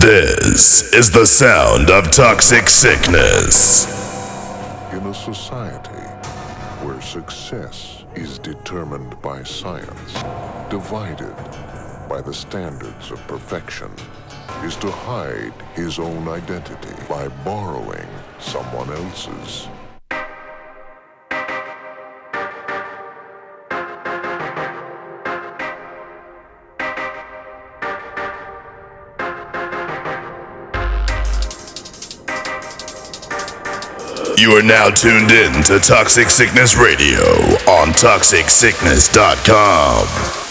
This is the sound of toxic sickness. In a society where success is determined by science, divided by the standards of perfection, is to hide his own identity by borrowing someone else's. You are now tuned in to Toxic Sickness Radio on toxicsickness.com.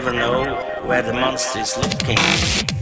never know where the monster is looking.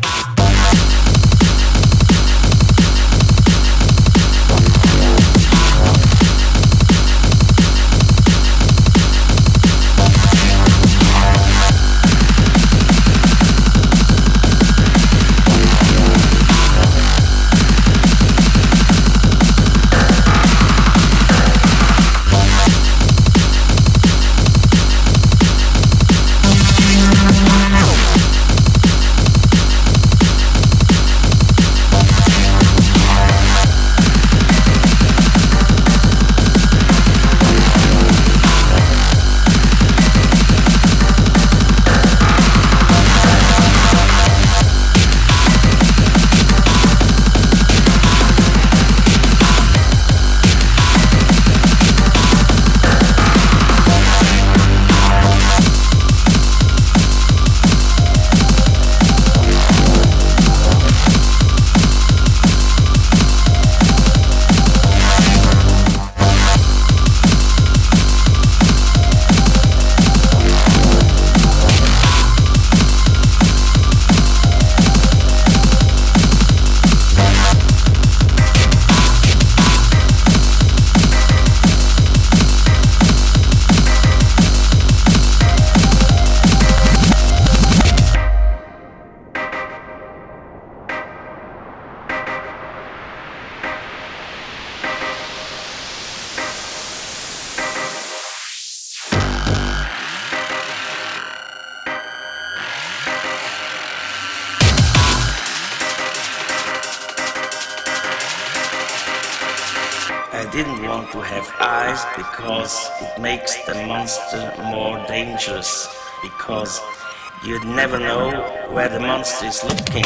Never know where the monster is looking.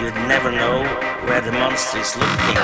You'd never know where the monster is looking.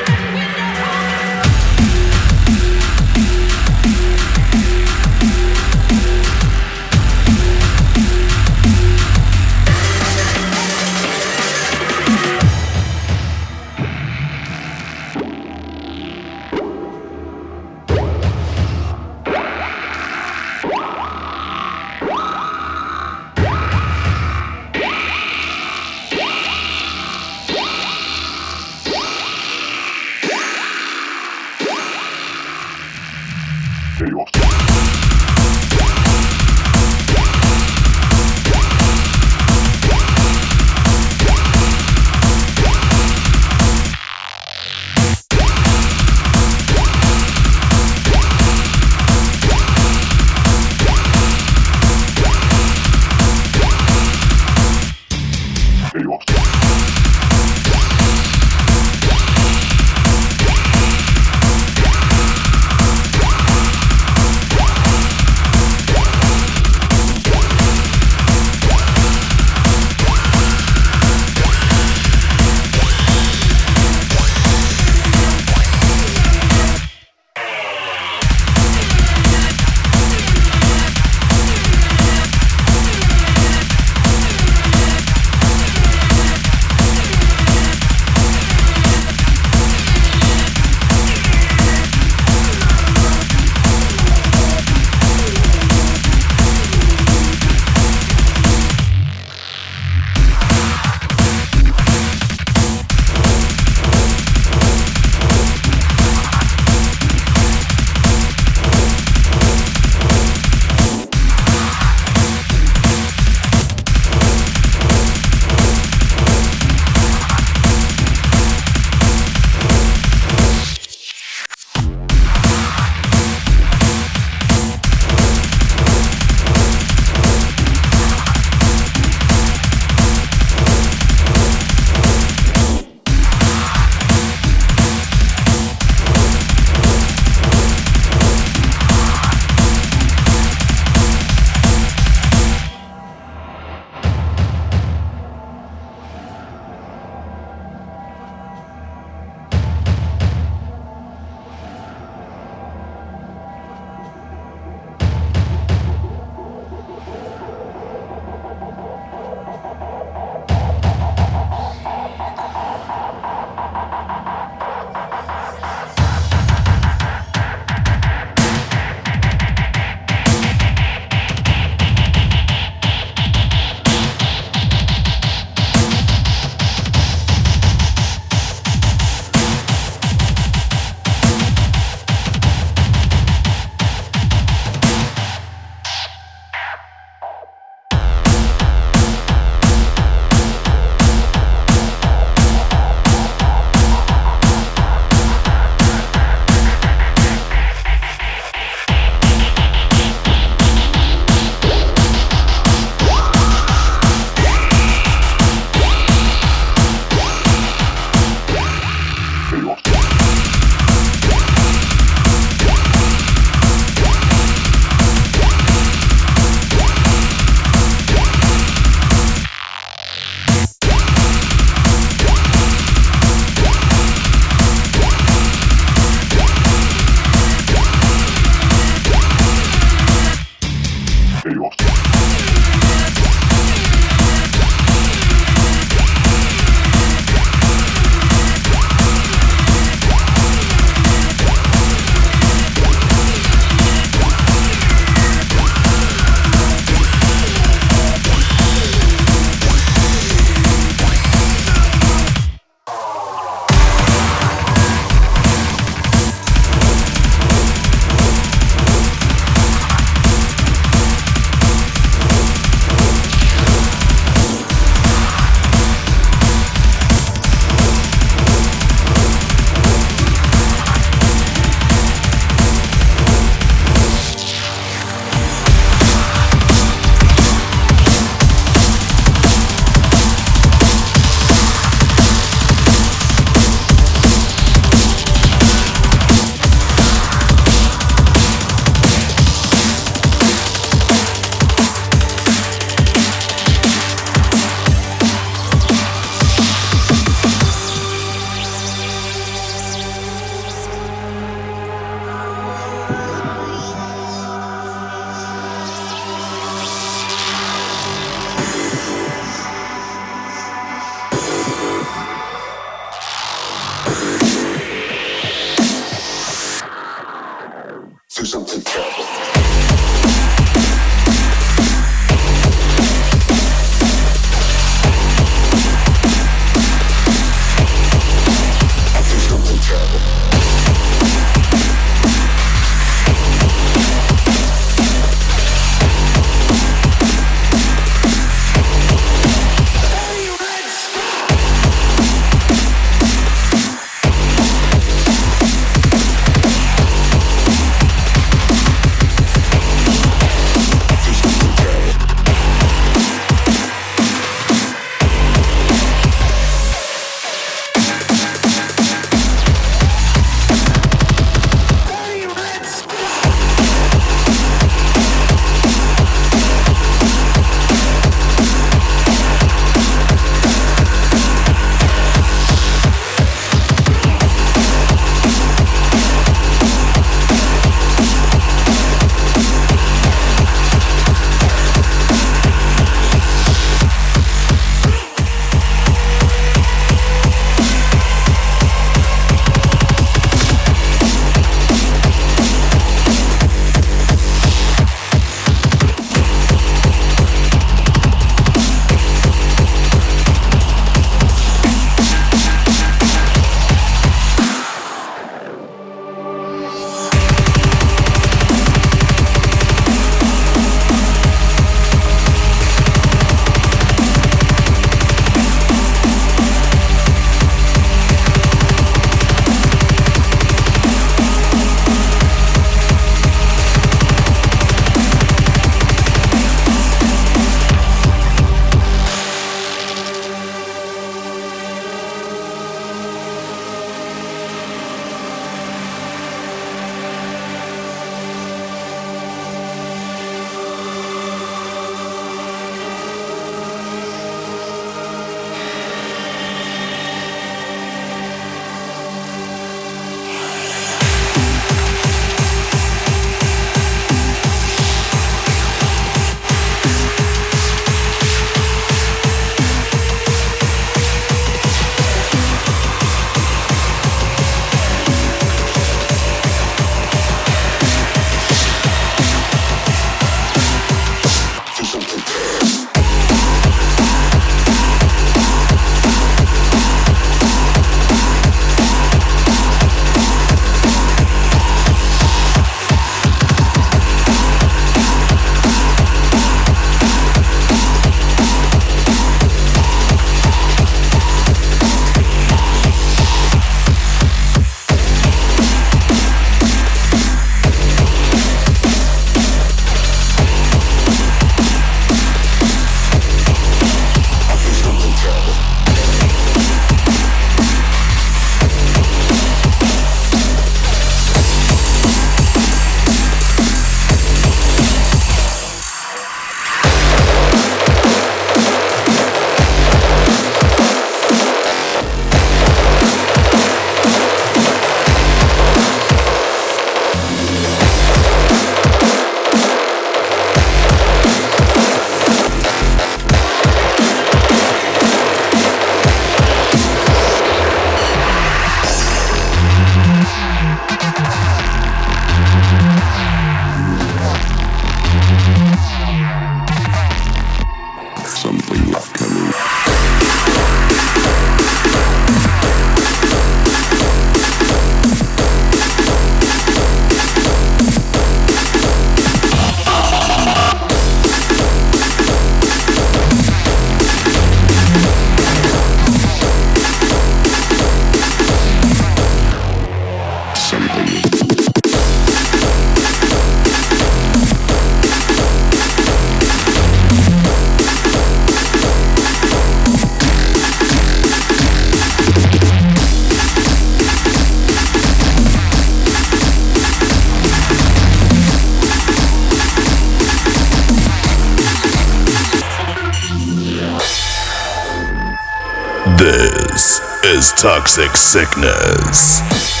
Toxic Sickness.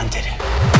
Danteli.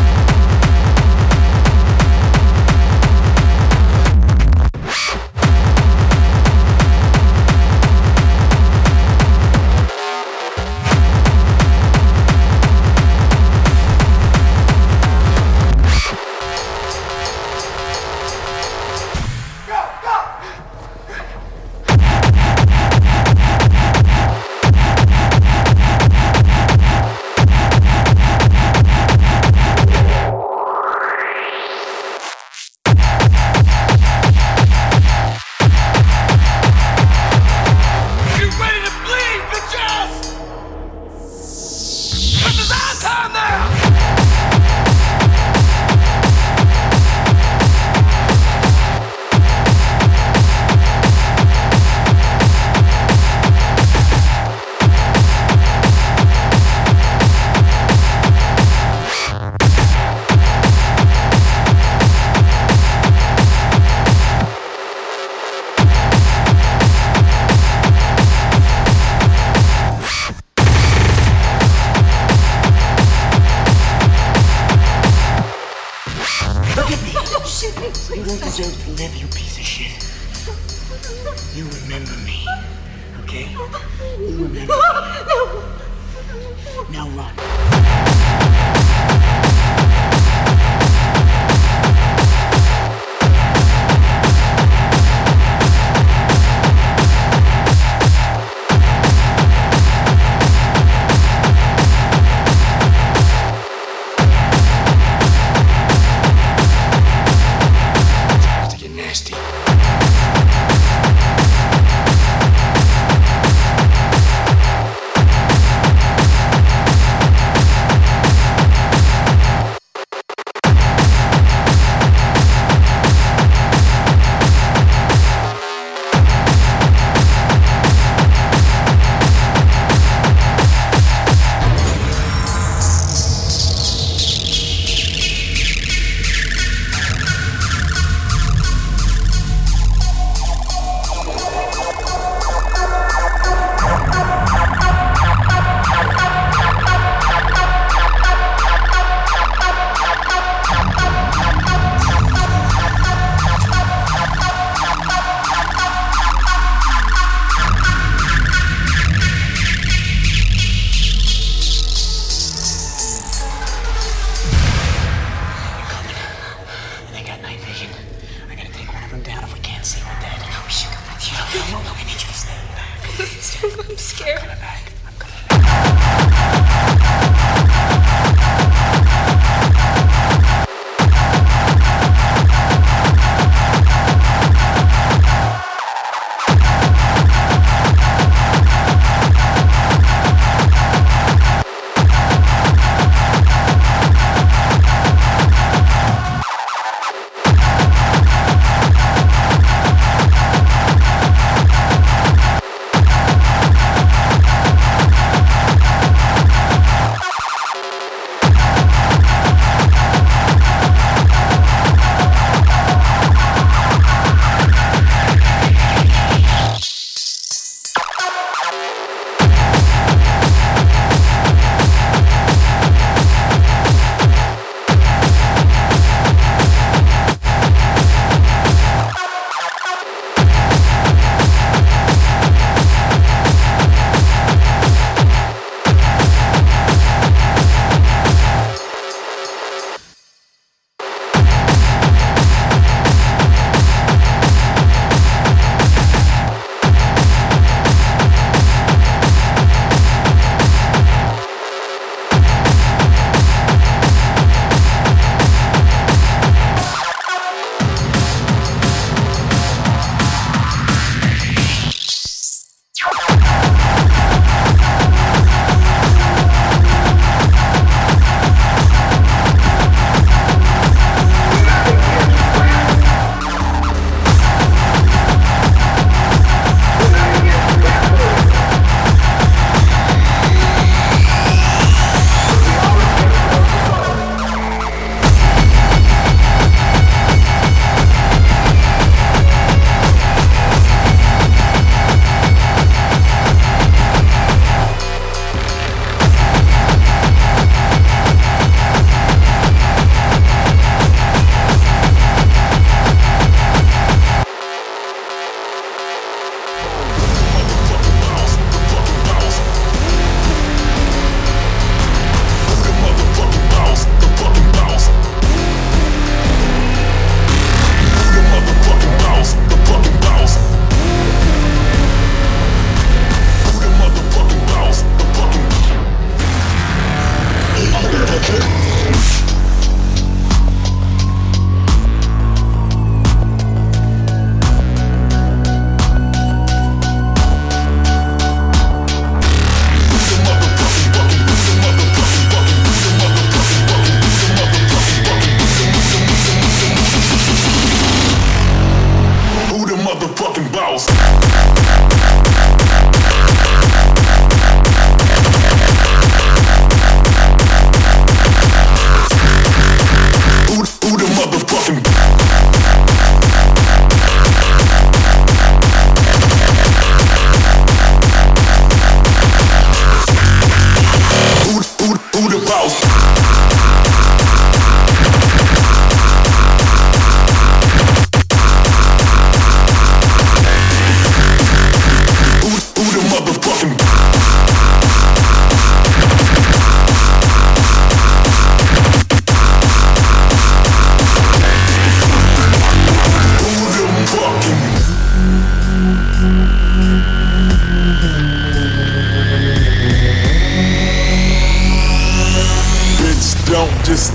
house.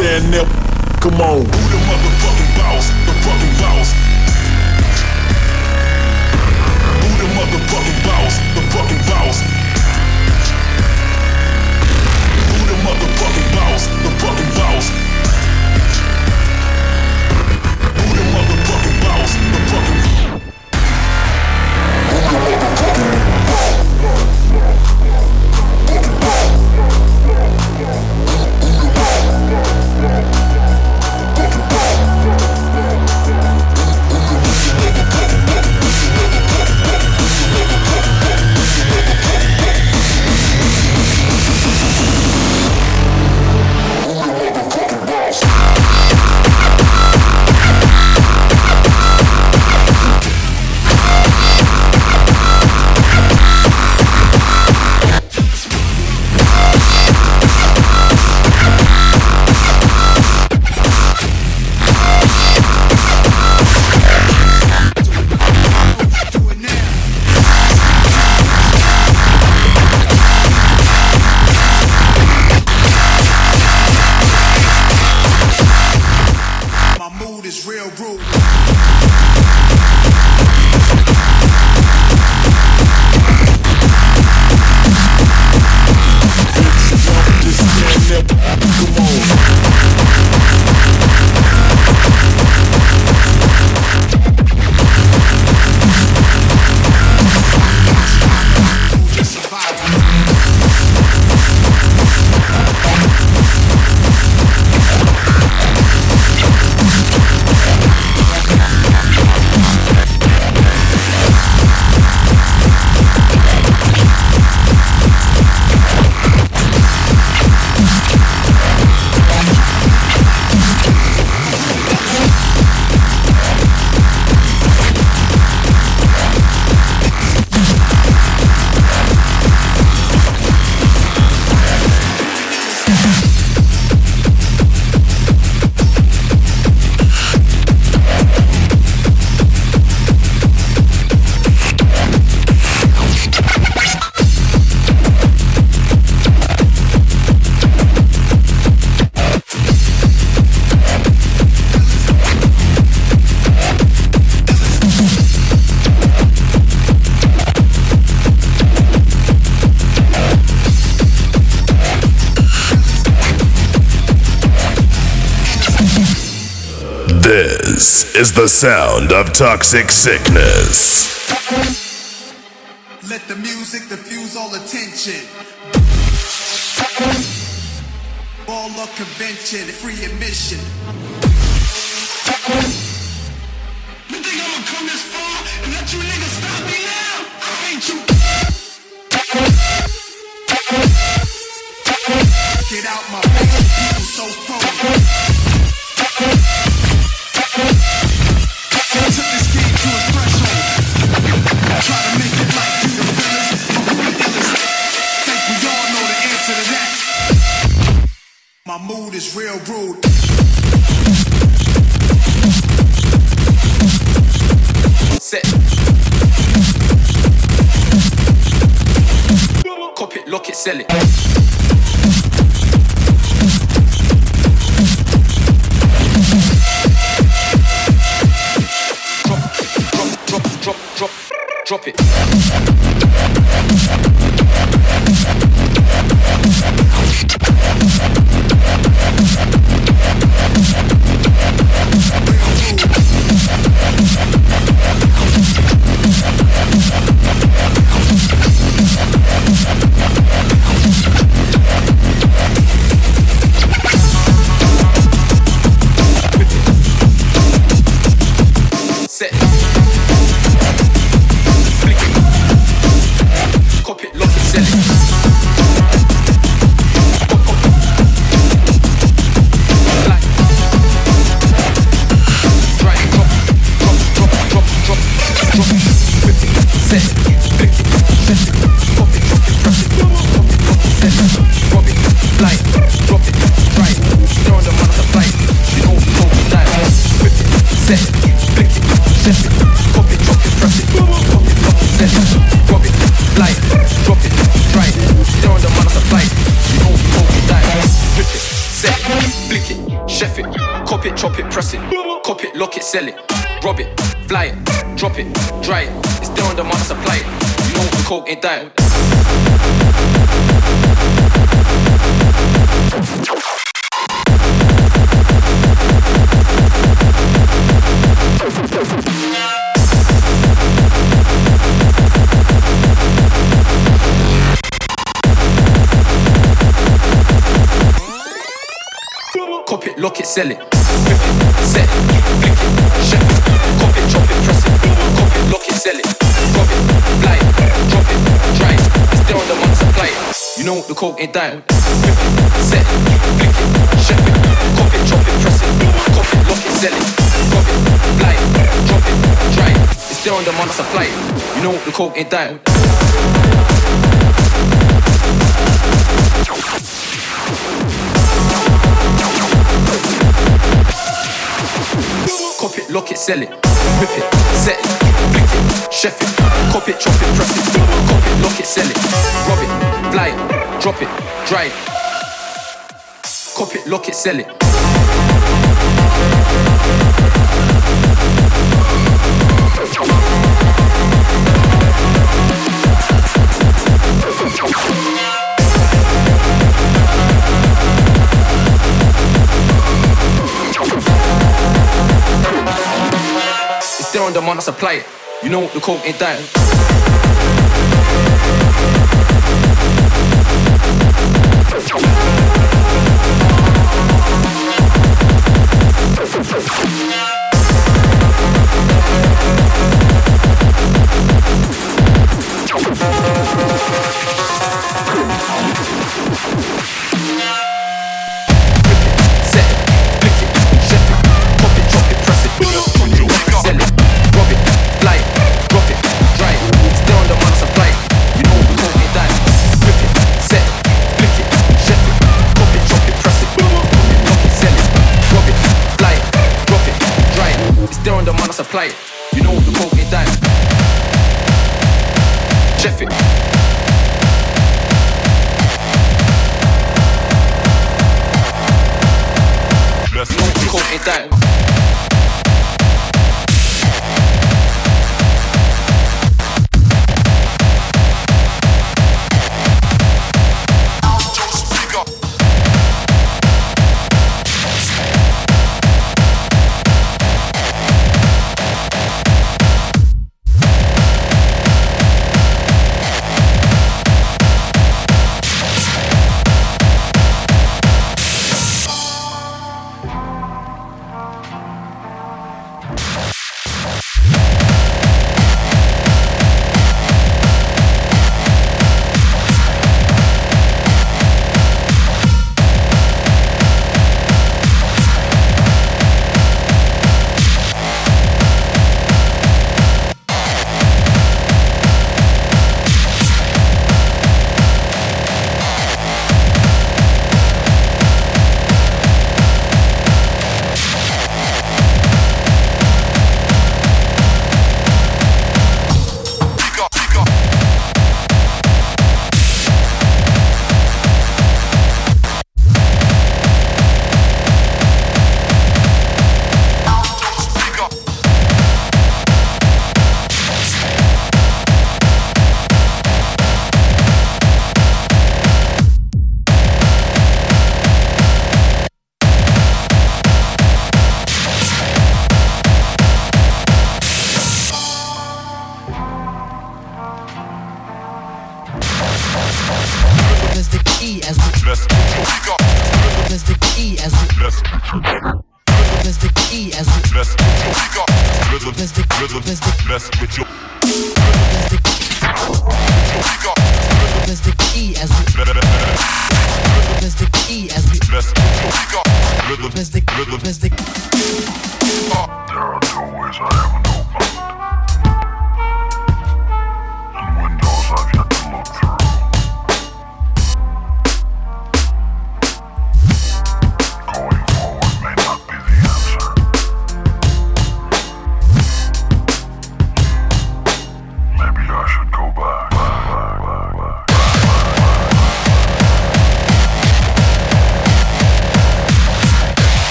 Come on. the sound of toxic sickness. Flick it, chef it, cop it, chop it, press it, cop it, lock it, sell it, rob it, fly it, drop it, dry it. It's there on the mark, supply it. You know the coke ain't diet. Lock it, sell it. Whip it, set it, flick it, chef it. Cop it, chop it, press it. Cop it, lock it, sell it. Rob it, fly it, drop it, dry it. It's there on the supply it. You know the coke ain't dying. Whip it, set it, flick it, chef it. Cop it, chop it, press it. Cop it, lock it, sell it. Rob it, fly it, drop it, dry it. It's there on the supply it. You know the coke ain't dying. Cop it, lock it, sell it. Whip it, set it, flick it, chef it. Cop it, chop it, press it. Cop it, lock it, sell it. Rob it, fly it, drop it, dry it. Cop it, lock it, sell it. On demand, I supply it. You know the coke ain't dying.